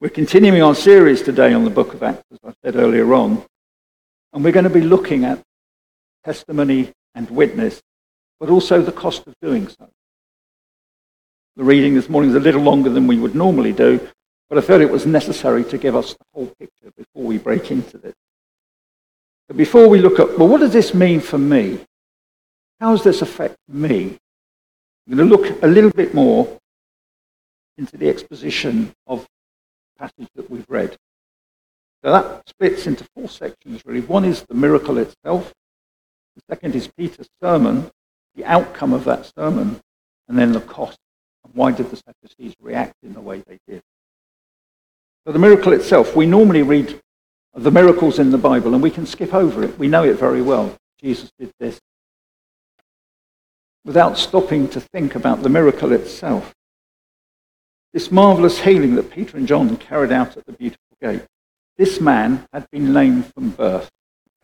We're continuing our series today on the book of Acts, as I said earlier on, and we're going to be looking at testimony and witness, but also the cost of doing so. The reading this morning is a little longer than we would normally do, but I felt it was necessary to give us the whole picture before we break into this. But before we look at, well, what does this mean for me? How does this affect me? I'm going to look a little bit more into the exposition of passage that we've read. So that splits into four sections, really. One is the miracle itself. The second is Peter's sermon, the outcome of that sermon, and then the cost. And why did the Sadducees react in the way they did? So the miracle itself, we normally read the miracles in the Bible and we can skip over it. We know it very well. Jesus did this. Without stopping to think about the miracle itself. This marvelous healing that Peter and John carried out at the beautiful gate. This man had been lame from birth.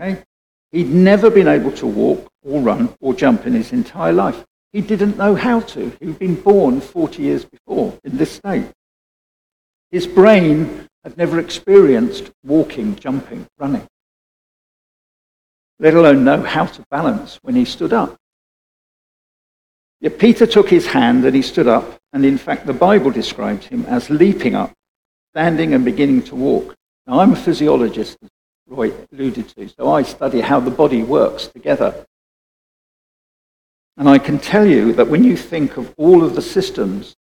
Okay? He'd never been able to walk or run or jump in his entire life. He didn't know how to. He'd been born 40 years before in this state. His brain had never experienced walking, jumping, running, let alone know how to balance when he stood up. Yet Peter took his hand and he stood up, and in fact, the Bible describes him as leaping up, standing and beginning to walk. Now, I'm a physiologist, as Roy alluded to, so I study how the body works together. And I can tell you that when you think of all of the systems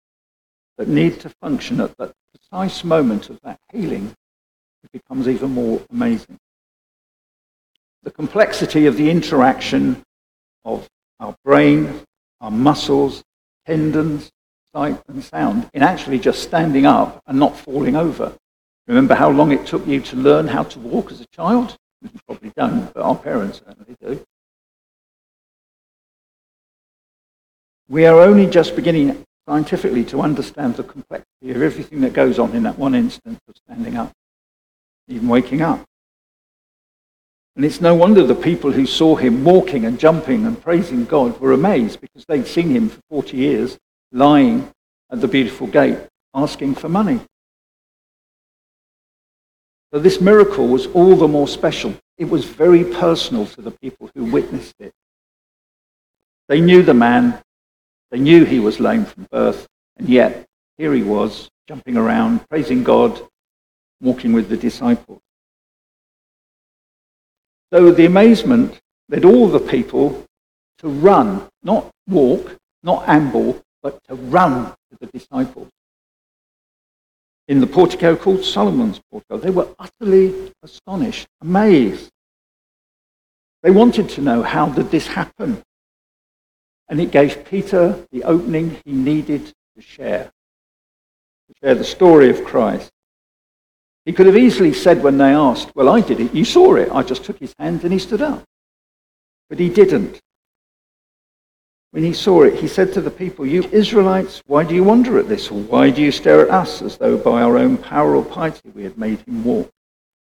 that need to function at that precise moment of that healing, it becomes even more amazing. The complexity of the interaction of our brain, our muscles, tendons, sight and sound in actually just standing up and not falling over. Remember how long it took you to learn how to walk as a child? You probably don't, but our parents certainly do. We are only just beginning scientifically to understand the complexity of everything that goes on in that one instant of standing up, even waking up. And it's no wonder the people who saw him walking and jumping and praising God were amazed because they'd seen him for 40 years lying at the beautiful gate asking for money. So this miracle was all the more special. It was very personal to the people who witnessed it. They knew the man. They knew he was lame from birth. And yet, here he was, jumping around, praising God, walking with the disciples. So the amazement led all the people to run, not walk, not amble, but to run to the disciples. In the portico called Solomon's portico, they were utterly astonished, amazed. They wanted to know how did this happen? And it gave Peter the opening he needed to share, to share the story of Christ. He could have easily said when they asked, Well, I did it. You saw it. I just took his hand and he stood up. But he didn't. When he saw it, he said to the people, You Israelites, why do you wonder at this? Why do you stare at us as though by our own power or piety we had made him walk?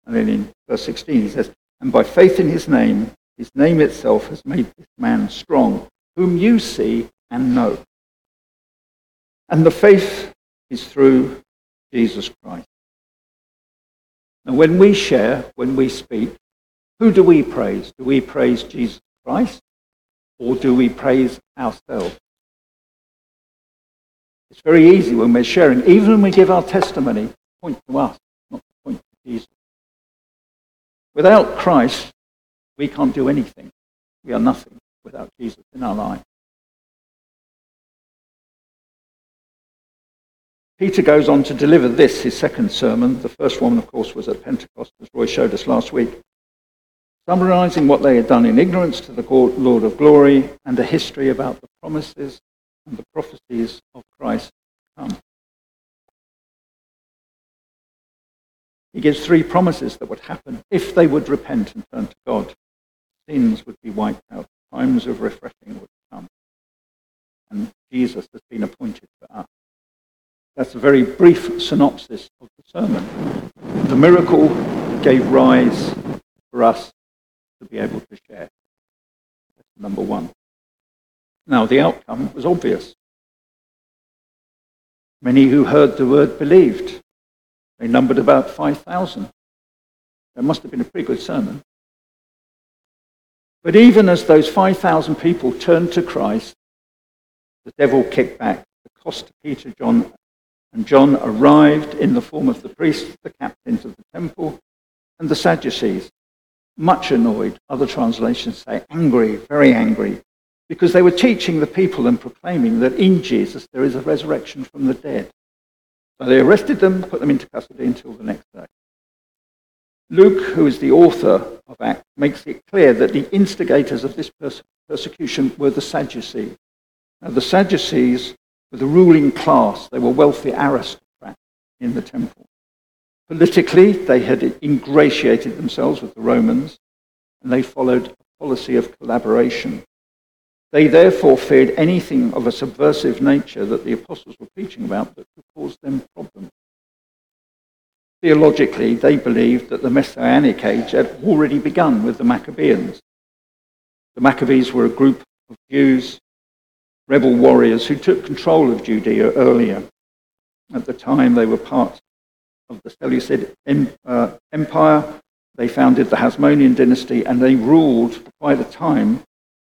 And then in verse 16 he says, And by faith in his name, his name itself has made this man strong, whom you see and know. And the faith is through Jesus Christ. And when we share, when we speak, who do we praise? Do we praise Jesus Christ or do we praise ourselves? It's very easy when we're sharing, even when we give our testimony, point to us, not to point to Jesus. Without Christ, we can't do anything. We are nothing without Jesus in our life. Peter goes on to deliver this, his second sermon. The first one, of course, was at Pentecost, as Roy showed us last week, summarizing what they had done in ignorance to the Lord of glory and a history about the promises and the prophecies of Christ to come. He gives three promises that would happen if they would repent and turn to God. Sins would be wiped out. Times of refreshing would come. And Jesus has been appointed for us. That's a very brief synopsis of the sermon. The miracle gave rise for us to be able to share. That's number one. Now, the outcome was obvious. Many who heard the word believed. They numbered about 5,000. That must have been a pretty good sermon. But even as those 5,000 people turned to Christ, the devil kicked back. The cost to Peter, John, and John arrived in the form of the priests, the captains of the temple, and the Sadducees. Much annoyed, other translations say angry, very angry, because they were teaching the people and proclaiming that in Jesus there is a resurrection from the dead. So they arrested them, put them into custody until the next day. Luke, who is the author of Acts, makes it clear that the instigators of this perse- persecution were the Sadducees. Now, the Sadducees were the ruling class. They were wealthy aristocrats in the temple. Politically, they had ingratiated themselves with the Romans, and they followed a policy of collaboration. They therefore feared anything of a subversive nature that the apostles were preaching about that could cause them problems. Theologically, they believed that the Messianic age had already begun with the Maccabees. The Maccabees were a group of Jews, rebel warriors who took control of Judea earlier. At the time, they were part of the Seleucid uh, Empire. They founded the Hasmonean dynasty and they ruled by the time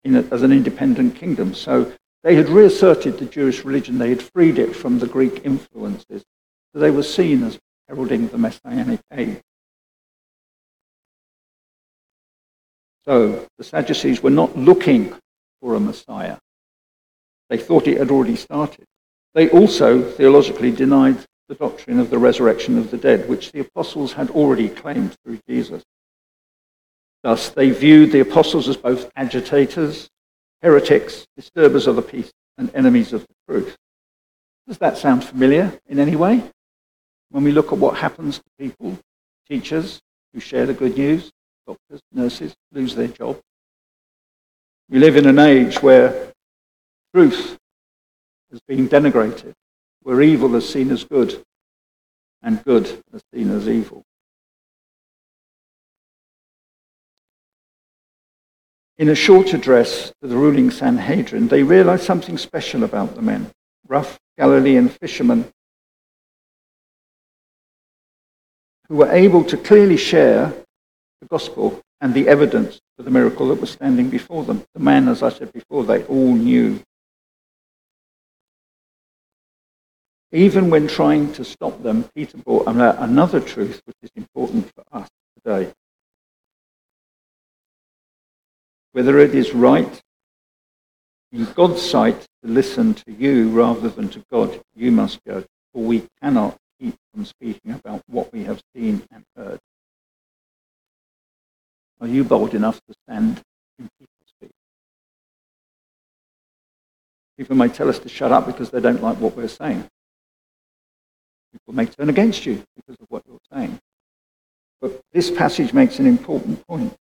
a, as an independent kingdom. So they had reasserted the Jewish religion. They had freed it from the Greek influences. So they were seen as heralding the Messianic age. So the Sadducees were not looking for a Messiah. They thought it had already started. They also theologically denied the doctrine of the resurrection of the dead, which the apostles had already claimed through Jesus. Thus, they viewed the apostles as both agitators, heretics, disturbers of the peace, and enemies of the truth. Does that sound familiar in any way? When we look at what happens to people, teachers who share the good news, doctors, nurses lose their job. We live in an age where truth is being denigrated, where evil is seen as good and good is seen as evil. In a short address to the ruling Sanhedrin, they realized something special about the men. Rough Galilean fishermen who were able to clearly share the gospel and the evidence for the miracle that was standing before them. The man, as I said before, they all knew. Even when trying to stop them, Peter brought another truth which is important for us today. whether it is right in God's sight to listen to you rather than to God, you must judge, for we cannot keep from speaking about what we have seen and heard. Are you bold enough to stand in people's feet? People may tell us to shut up because they don't like what we're saying. People may turn against you because of what you're saying. But this passage makes an important point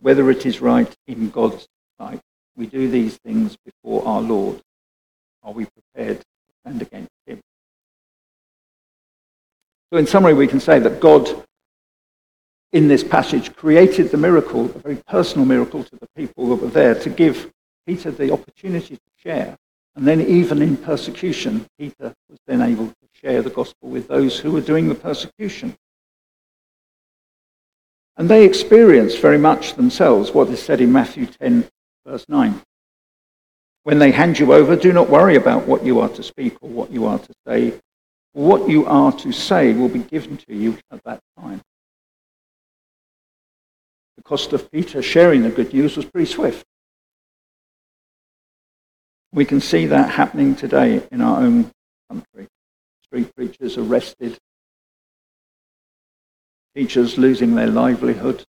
whether it is right in God's sight. We do these things before our Lord. Are we prepared to stand against him? So, in summary, we can say that God, in this passage, created the miracle, a very personal miracle to the people that were there, to give Peter the opportunity to share. And then, even in persecution, Peter was then able to share the gospel with those who were doing the persecution. And they experienced very much themselves what is said in Matthew 10, verse 9. When they hand you over, do not worry about what you are to speak or what you are to say. What you are to say will be given to you at that time. The cost of Peter sharing the good news was pretty swift. We can see that happening today in our own country. Street preachers arrested teachers losing their livelihood,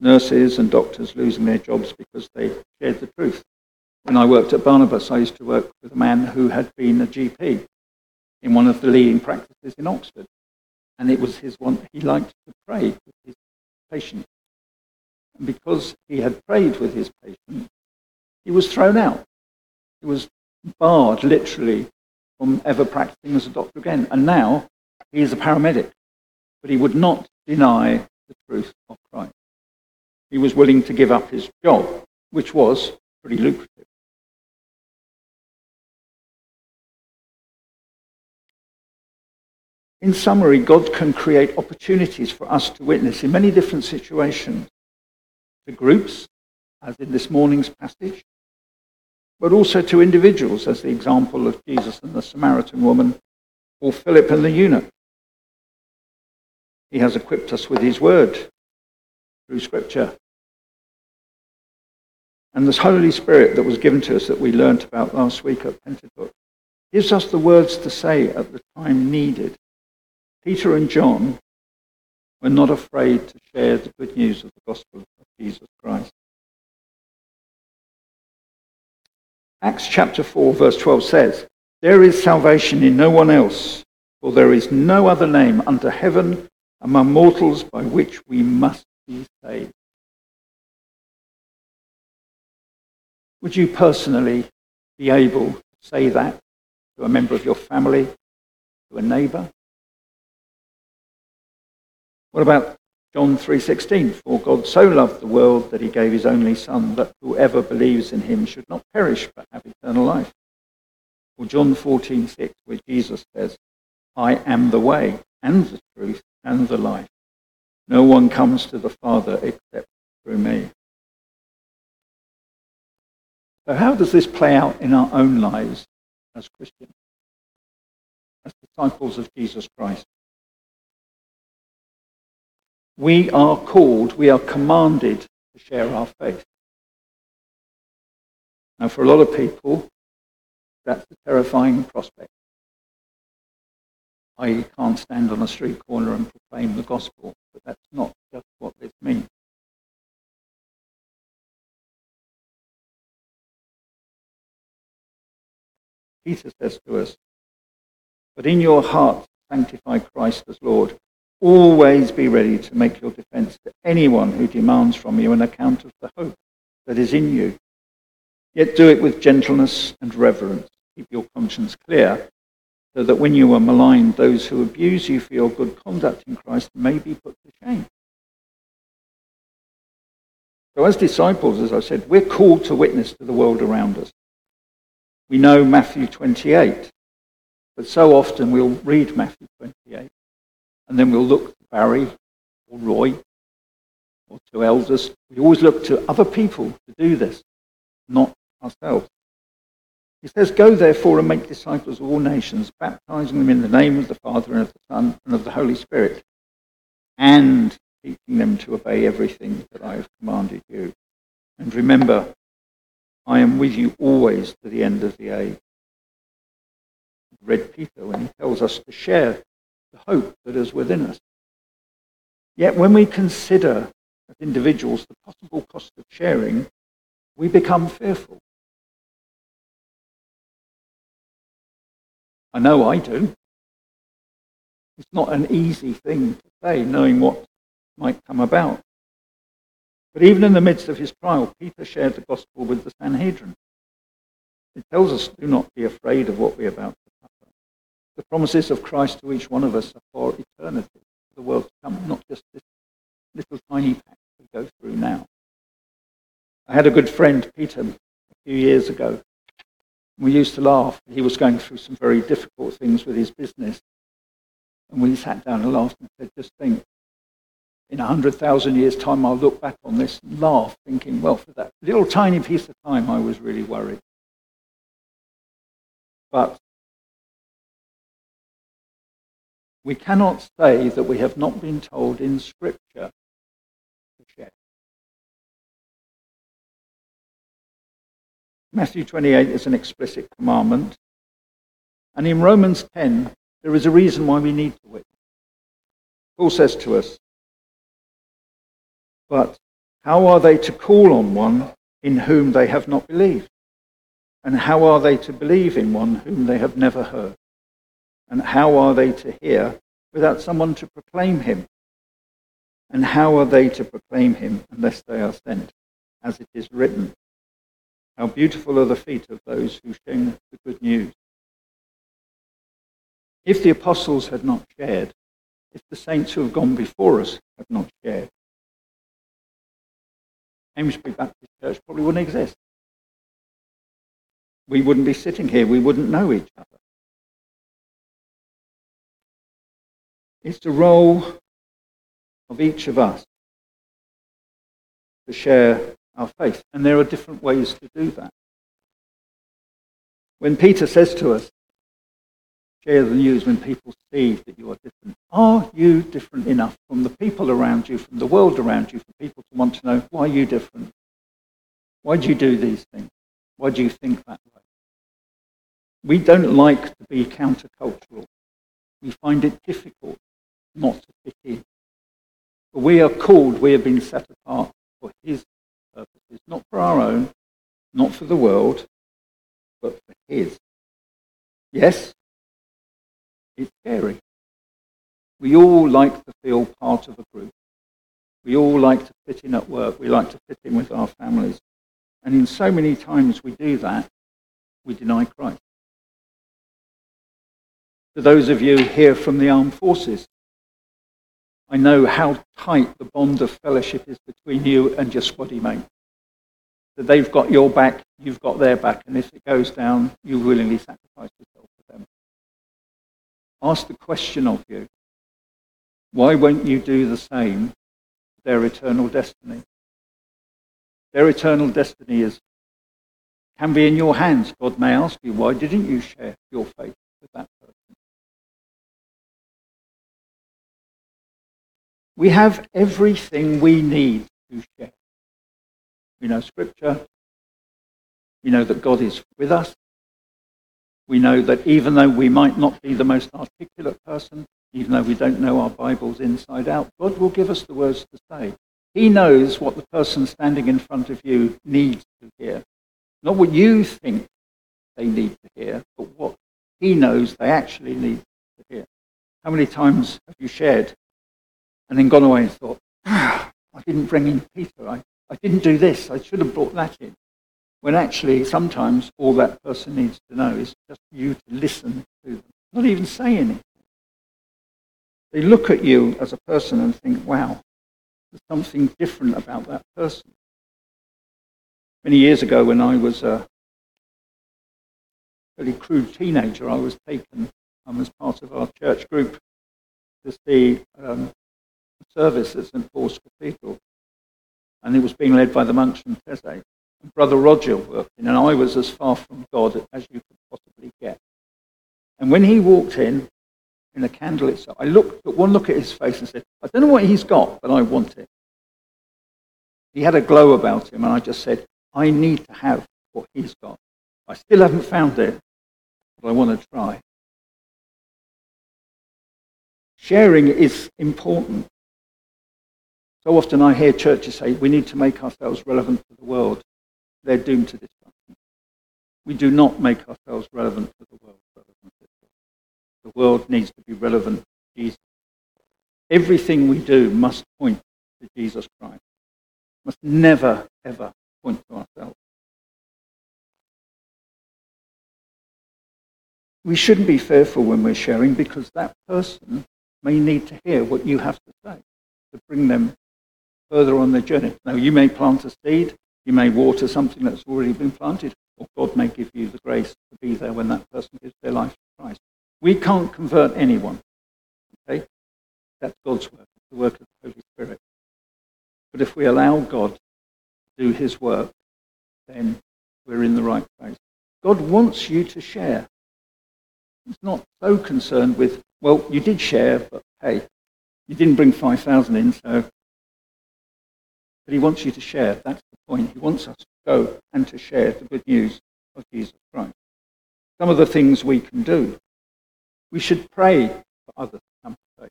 nurses and doctors losing their jobs because they shared the truth. When I worked at Barnabas, I used to work with a man who had been a GP in one of the leading practices in Oxford. And it was his one, he liked to pray with his patients. And because he had prayed with his patients, he was thrown out. He was barred, literally, from ever practicing as a doctor again. And now he is a paramedic but he would not deny the truth of Christ. He was willing to give up his job, which was pretty lucrative. In summary, God can create opportunities for us to witness in many different situations to groups, as in this morning's passage, but also to individuals, as the example of Jesus and the Samaritan woman, or Philip and the eunuch. He has equipped us with his word through Scripture. And this Holy Spirit that was given to us that we learnt about last week at Pentecost gives us the words to say at the time needed. Peter and John were not afraid to share the good news of the gospel of Jesus Christ. Acts chapter 4, verse 12 says, There is salvation in no one else, for there is no other name under heaven among mortals by which we must be saved. Would you personally be able to say that to a member of your family, to a neighbour? What about John 3:16? For God so loved the world that he gave his only son that whoever believes in him should not perish but have eternal life. Or John 14:6 where Jesus says, I am the way and the truth and the life. No one comes to the Father except through me. So how does this play out in our own lives as Christians, as disciples of Jesus Christ? We are called, we are commanded to share our faith. Now, for a lot of people, that's a terrifying prospect. I can't stand on a street corner and proclaim the gospel, but that's not just what this means. Peter says to us, But in your heart sanctify Christ as Lord. Always be ready to make your defense to anyone who demands from you an account of the hope that is in you. Yet do it with gentleness and reverence. Keep your conscience clear, so that when you are maligned, those who abuse you for your good conduct in Christ may be put to shame. So, as disciples, as I said, we're called to witness to the world around us. We know Matthew 28, but so often we'll read Matthew 28 and then we'll look to Barry or Roy or to elders. We always look to other people to do this, not ourselves. He says, Go therefore and make disciples of all nations, baptizing them in the name of the Father and of the Son and of the Holy Spirit, and teaching them to obey everything that I have commanded you. And remember, I am with you always to the end of the age. Read Peter when he tells us to share the hope that is within us. Yet when we consider as individuals the possible cost of sharing, we become fearful. I know I do. It's not an easy thing to say, knowing what might come about. But even in the midst of his trial, Peter shared the gospel with the Sanhedrin. It tells us, do not be afraid of what we're about the promises of Christ to each one of us are for eternity, for the world to come, not just this little tiny patch we go through now. I had a good friend, Peter, a few years ago. We used to laugh. He was going through some very difficult things with his business. And we sat down and laughed and said, just think, in a hundred thousand years' time, I'll look back on this and laugh, thinking, well, for that little tiny piece of time, I was really worried. But We cannot say that we have not been told in Scripture to share. Matthew 28 is an explicit commandment. And in Romans 10, there is a reason why we need to witness. Paul says to us, But how are they to call on one in whom they have not believed? And how are they to believe in one whom they have never heard? And how are they to hear without someone to proclaim him? And how are they to proclaim him unless they are sent? As it is written, How beautiful are the feet of those who sing the good news. If the apostles had not shared, if the saints who have gone before us had not shared, Amesbury Baptist Church probably wouldn't exist. We wouldn't be sitting here. We wouldn't know each other. It's the role of each of us to share our faith. And there are different ways to do that. When Peter says to us, share the news when people see that you are different, are you different enough from the people around you, from the world around you, for people to want to know, why are you different? Why do you do these things? Why do you think that way? We don't like to be countercultural. We find it difficult not to fit in. But we are called, we have been set apart for his purposes, not for our own, not for the world, but for his. Yes, it's scary. We all like to feel part of a group. We all like to fit in at work. We like to fit in with our families. And in so many times we do that, we deny Christ. To those of you here from the armed forces, I know how tight the bond of fellowship is between you and your squaddy mate. That they've got your back, you've got their back, and if it goes down, you willingly sacrifice yourself for them. Ask the question of you why won't you do the same for their eternal destiny? Their eternal destiny is can be in your hands. God may ask you, why didn't you share your faith with that person? We have everything we need to share. We know Scripture. We know that God is with us. We know that even though we might not be the most articulate person, even though we don't know our Bibles inside out, God will give us the words to say. He knows what the person standing in front of you needs to hear. Not what you think they need to hear, but what he knows they actually need to hear. How many times have you shared and then gone away and thought, ah, I didn't bring in Peter. I, I didn't do this. I should have brought that in. When actually, sometimes all that person needs to know is just you to listen to them, not even say anything. They look at you as a person and think, wow, there's something different about that person. Many years ago, when I was a fairly crude teenager, I was taken um, as part of our church group to see um, service at St Paul's Cathedral. And it was being led by the monks from Taizé. And Brother Roger worked in, and I was as far from God as you could possibly get. And when he walked in, in a candle itself, I looked at one look at his face and said, I don't know what he's got, but I want it. He had a glow about him, and I just said, I need to have what he's got. I still haven't found it, but I want to try. Sharing is important. So often I hear churches say we need to make ourselves relevant to the world. They're doomed to destruction. We do not make ourselves relevant to the world. The world needs to be relevant to Jesus. Everything we do must point to Jesus Christ. Must never, ever point to ourselves. We shouldn't be fearful when we're sharing because that person may need to hear what you have to say to bring them further on their journey. Now, you may plant a seed, you may water something that's already been planted, or God may give you the grace to be there when that person gives their life to Christ. We can't convert anyone. Okay? That's God's work, the work of the Holy Spirit. But if we allow God to do his work, then we're in the right place. God wants you to share. He's not so concerned with, well, you did share, but hey, you didn't bring 5,000 in, so but he wants you to share. That's the point. He wants us to go and to share the good news of Jesus Christ. Some of the things we can do. We should pray for others to come to faith.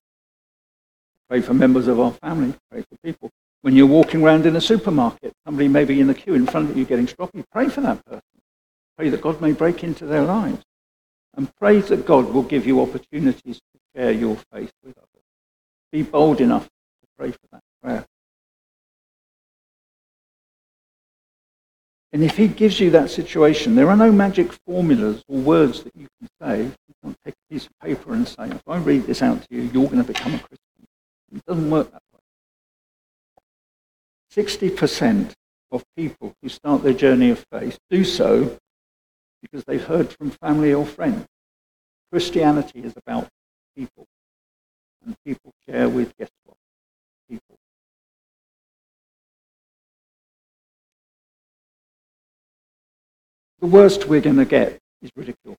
Pray for members of our family. Pray for people. When you're walking around in a supermarket, somebody may be in the queue in front of you getting stroppy. Pray for that person. Pray that God may break into their lives. And pray that God will give you opportunities to share your faith with others. Be bold enough to pray for that prayer. And if he gives you that situation, there are no magic formulas or words that you can say. You can't take a piece of paper and say, if I read this out to you, you're going to become a Christian. It doesn't work that way. 60% of people who start their journey of faith do so because they've heard from family or friends. Christianity is about people. And people share with, guess what? The worst we're going to get is ridicule.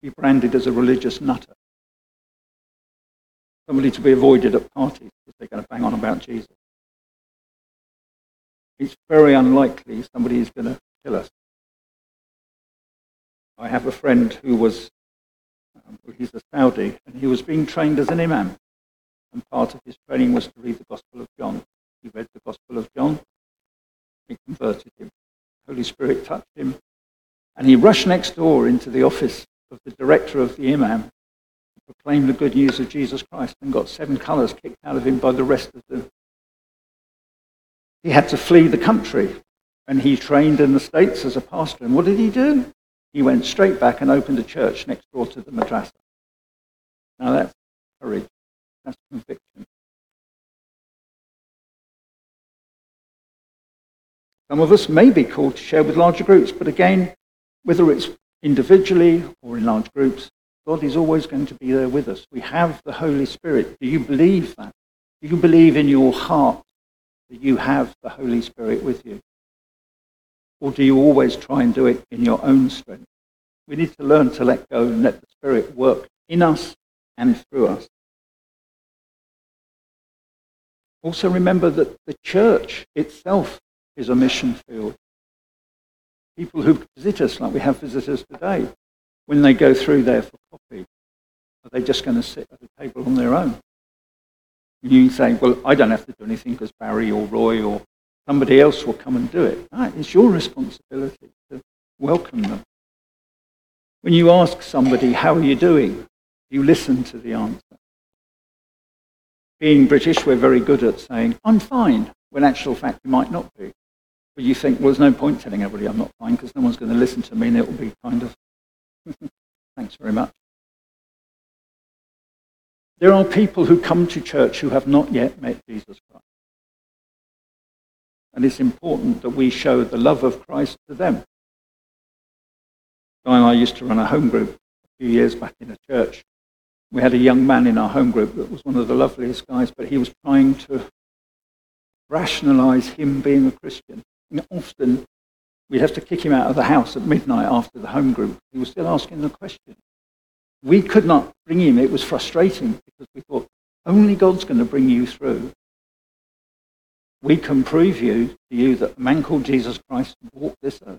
Be branded as a religious nutter. Somebody to be avoided at parties because they're going to bang on about Jesus. It's very unlikely somebody is going to kill us. I have a friend who was, um, he's a Saudi, and he was being trained as an imam. And part of his training was to read the Gospel of John. He read the Gospel of John. It converted him. Holy Spirit touched him. And he rushed next door into the office of the director of the imam proclaimed the good news of Jesus Christ and got seven colours kicked out of him by the rest of the. He had to flee the country. And he trained in the States as a pastor. And what did he do? He went straight back and opened a church next door to the madrasa. Now that's courage. That's conviction. Some of us may be called to share with larger groups, but again, whether it's individually or in large groups, God is always going to be there with us. We have the Holy Spirit. Do you believe that? Do you believe in your heart that you have the Holy Spirit with you? Or do you always try and do it in your own strength? We need to learn to let go and let the Spirit work in us and through us. Also remember that the church itself is a mission field. People who visit us, like we have visitors today, when they go through there for coffee, are they just going to sit at a table on their own? You say, well, I don't have to do anything because Barry or Roy or somebody else will come and do it. No, it's your responsibility to welcome them. When you ask somebody, how are you doing? You listen to the answer. Being British, we're very good at saying, I'm fine, when actual fact you might not be. You think, well, there's no point telling everybody I'm not fine because no one's going to listen to me and it will be kind of, thanks very much. There are people who come to church who have not yet met Jesus Christ. And it's important that we show the love of Christ to them. Guy and I used to run a home group a few years back in a church. We had a young man in our home group that was one of the loveliest guys, but he was trying to rationalize him being a Christian. Often we'd have to kick him out of the house at midnight after the home group. He was still asking the question. We could not bring him. It was frustrating because we thought, only God's going to bring you through. We can prove you to you that a man called Jesus Christ walked this earth.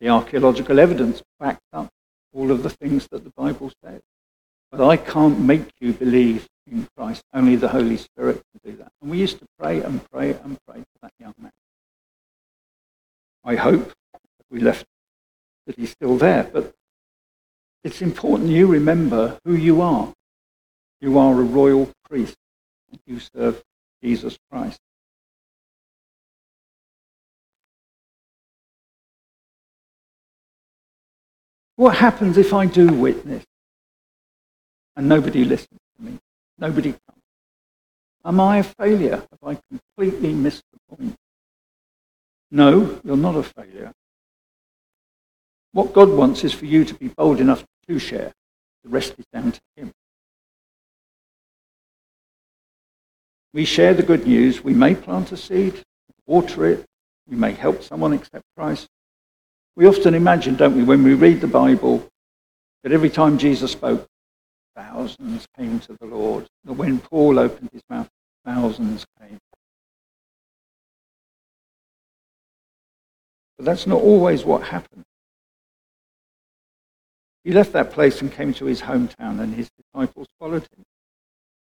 The archaeological evidence backs up all of the things that the Bible says. But I can't make you believe in Christ. Only the Holy Spirit can do that. And we used to pray and pray and pray for that young man. I hope we left that he's still there. But it's important you remember who you are. You are a royal priest. And you serve Jesus Christ. What happens if I do witness and nobody listens to me? Nobody comes. Am I a failure? Have I completely missed the point? No, you're not a failure. What God wants is for you to be bold enough to share. The rest is down to Him. We share the good news. We may plant a seed, water it. We may help someone accept Christ. We often imagine, don't we, when we read the Bible, that every time Jesus spoke, thousands came to the Lord. That when Paul opened his mouth, thousands came. But that's not always what happened. He left that place and came to his hometown, and his disciples followed him.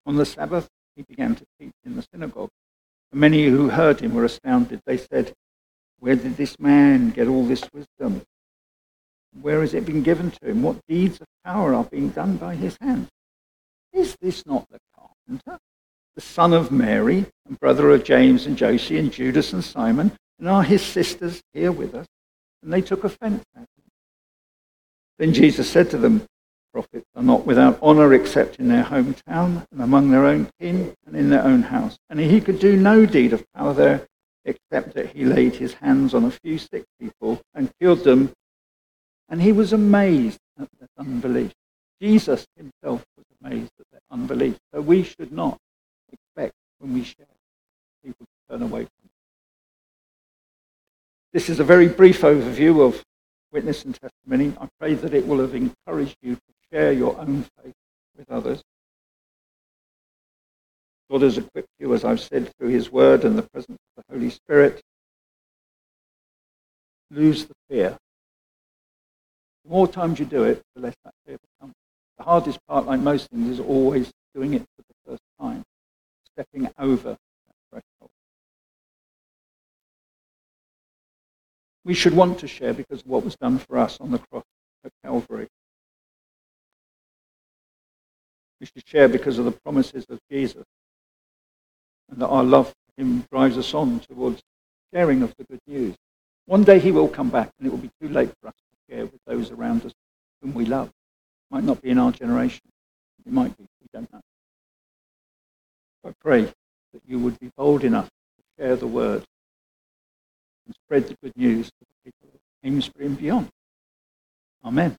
On the Sabbath, he began to teach in the synagogue. And many who heard him were astounded. They said, Where did this man get all this wisdom? Where has it been given to him? What deeds of power are being done by his hands? Is this not the carpenter, the son of Mary, and brother of James and Joseph and Judas and Simon? And are his sisters here with us? And they took offense at him. Then Jesus said to them, Prophets are not without honor except in their hometown and among their own kin and in their own house. And he could do no deed of power there except that he laid his hands on a few sick people and cured them. And he was amazed at their unbelief. Jesus himself was amazed at their unbelief. So we should not expect when we share people to turn away. This is a very brief overview of witness and testimony. I pray that it will have encouraged you to share your own faith with others. God has equipped you, as I've said, through his word and the presence of the Holy Spirit. Lose the fear. The more times you do it, the less that fear becomes. The hardest part, like most things, is always doing it for the first time, stepping over We should want to share because of what was done for us on the cross at Calvary. We should share because of the promises of Jesus and that our love for him drives us on towards sharing of the good news. One day he will come back and it will be too late for us to share with those around us whom we love. It might not be in our generation. It might be. We don't know. I pray that you would be bold enough to share the word and spread the good news to the people of Amesbury and beyond. Amen.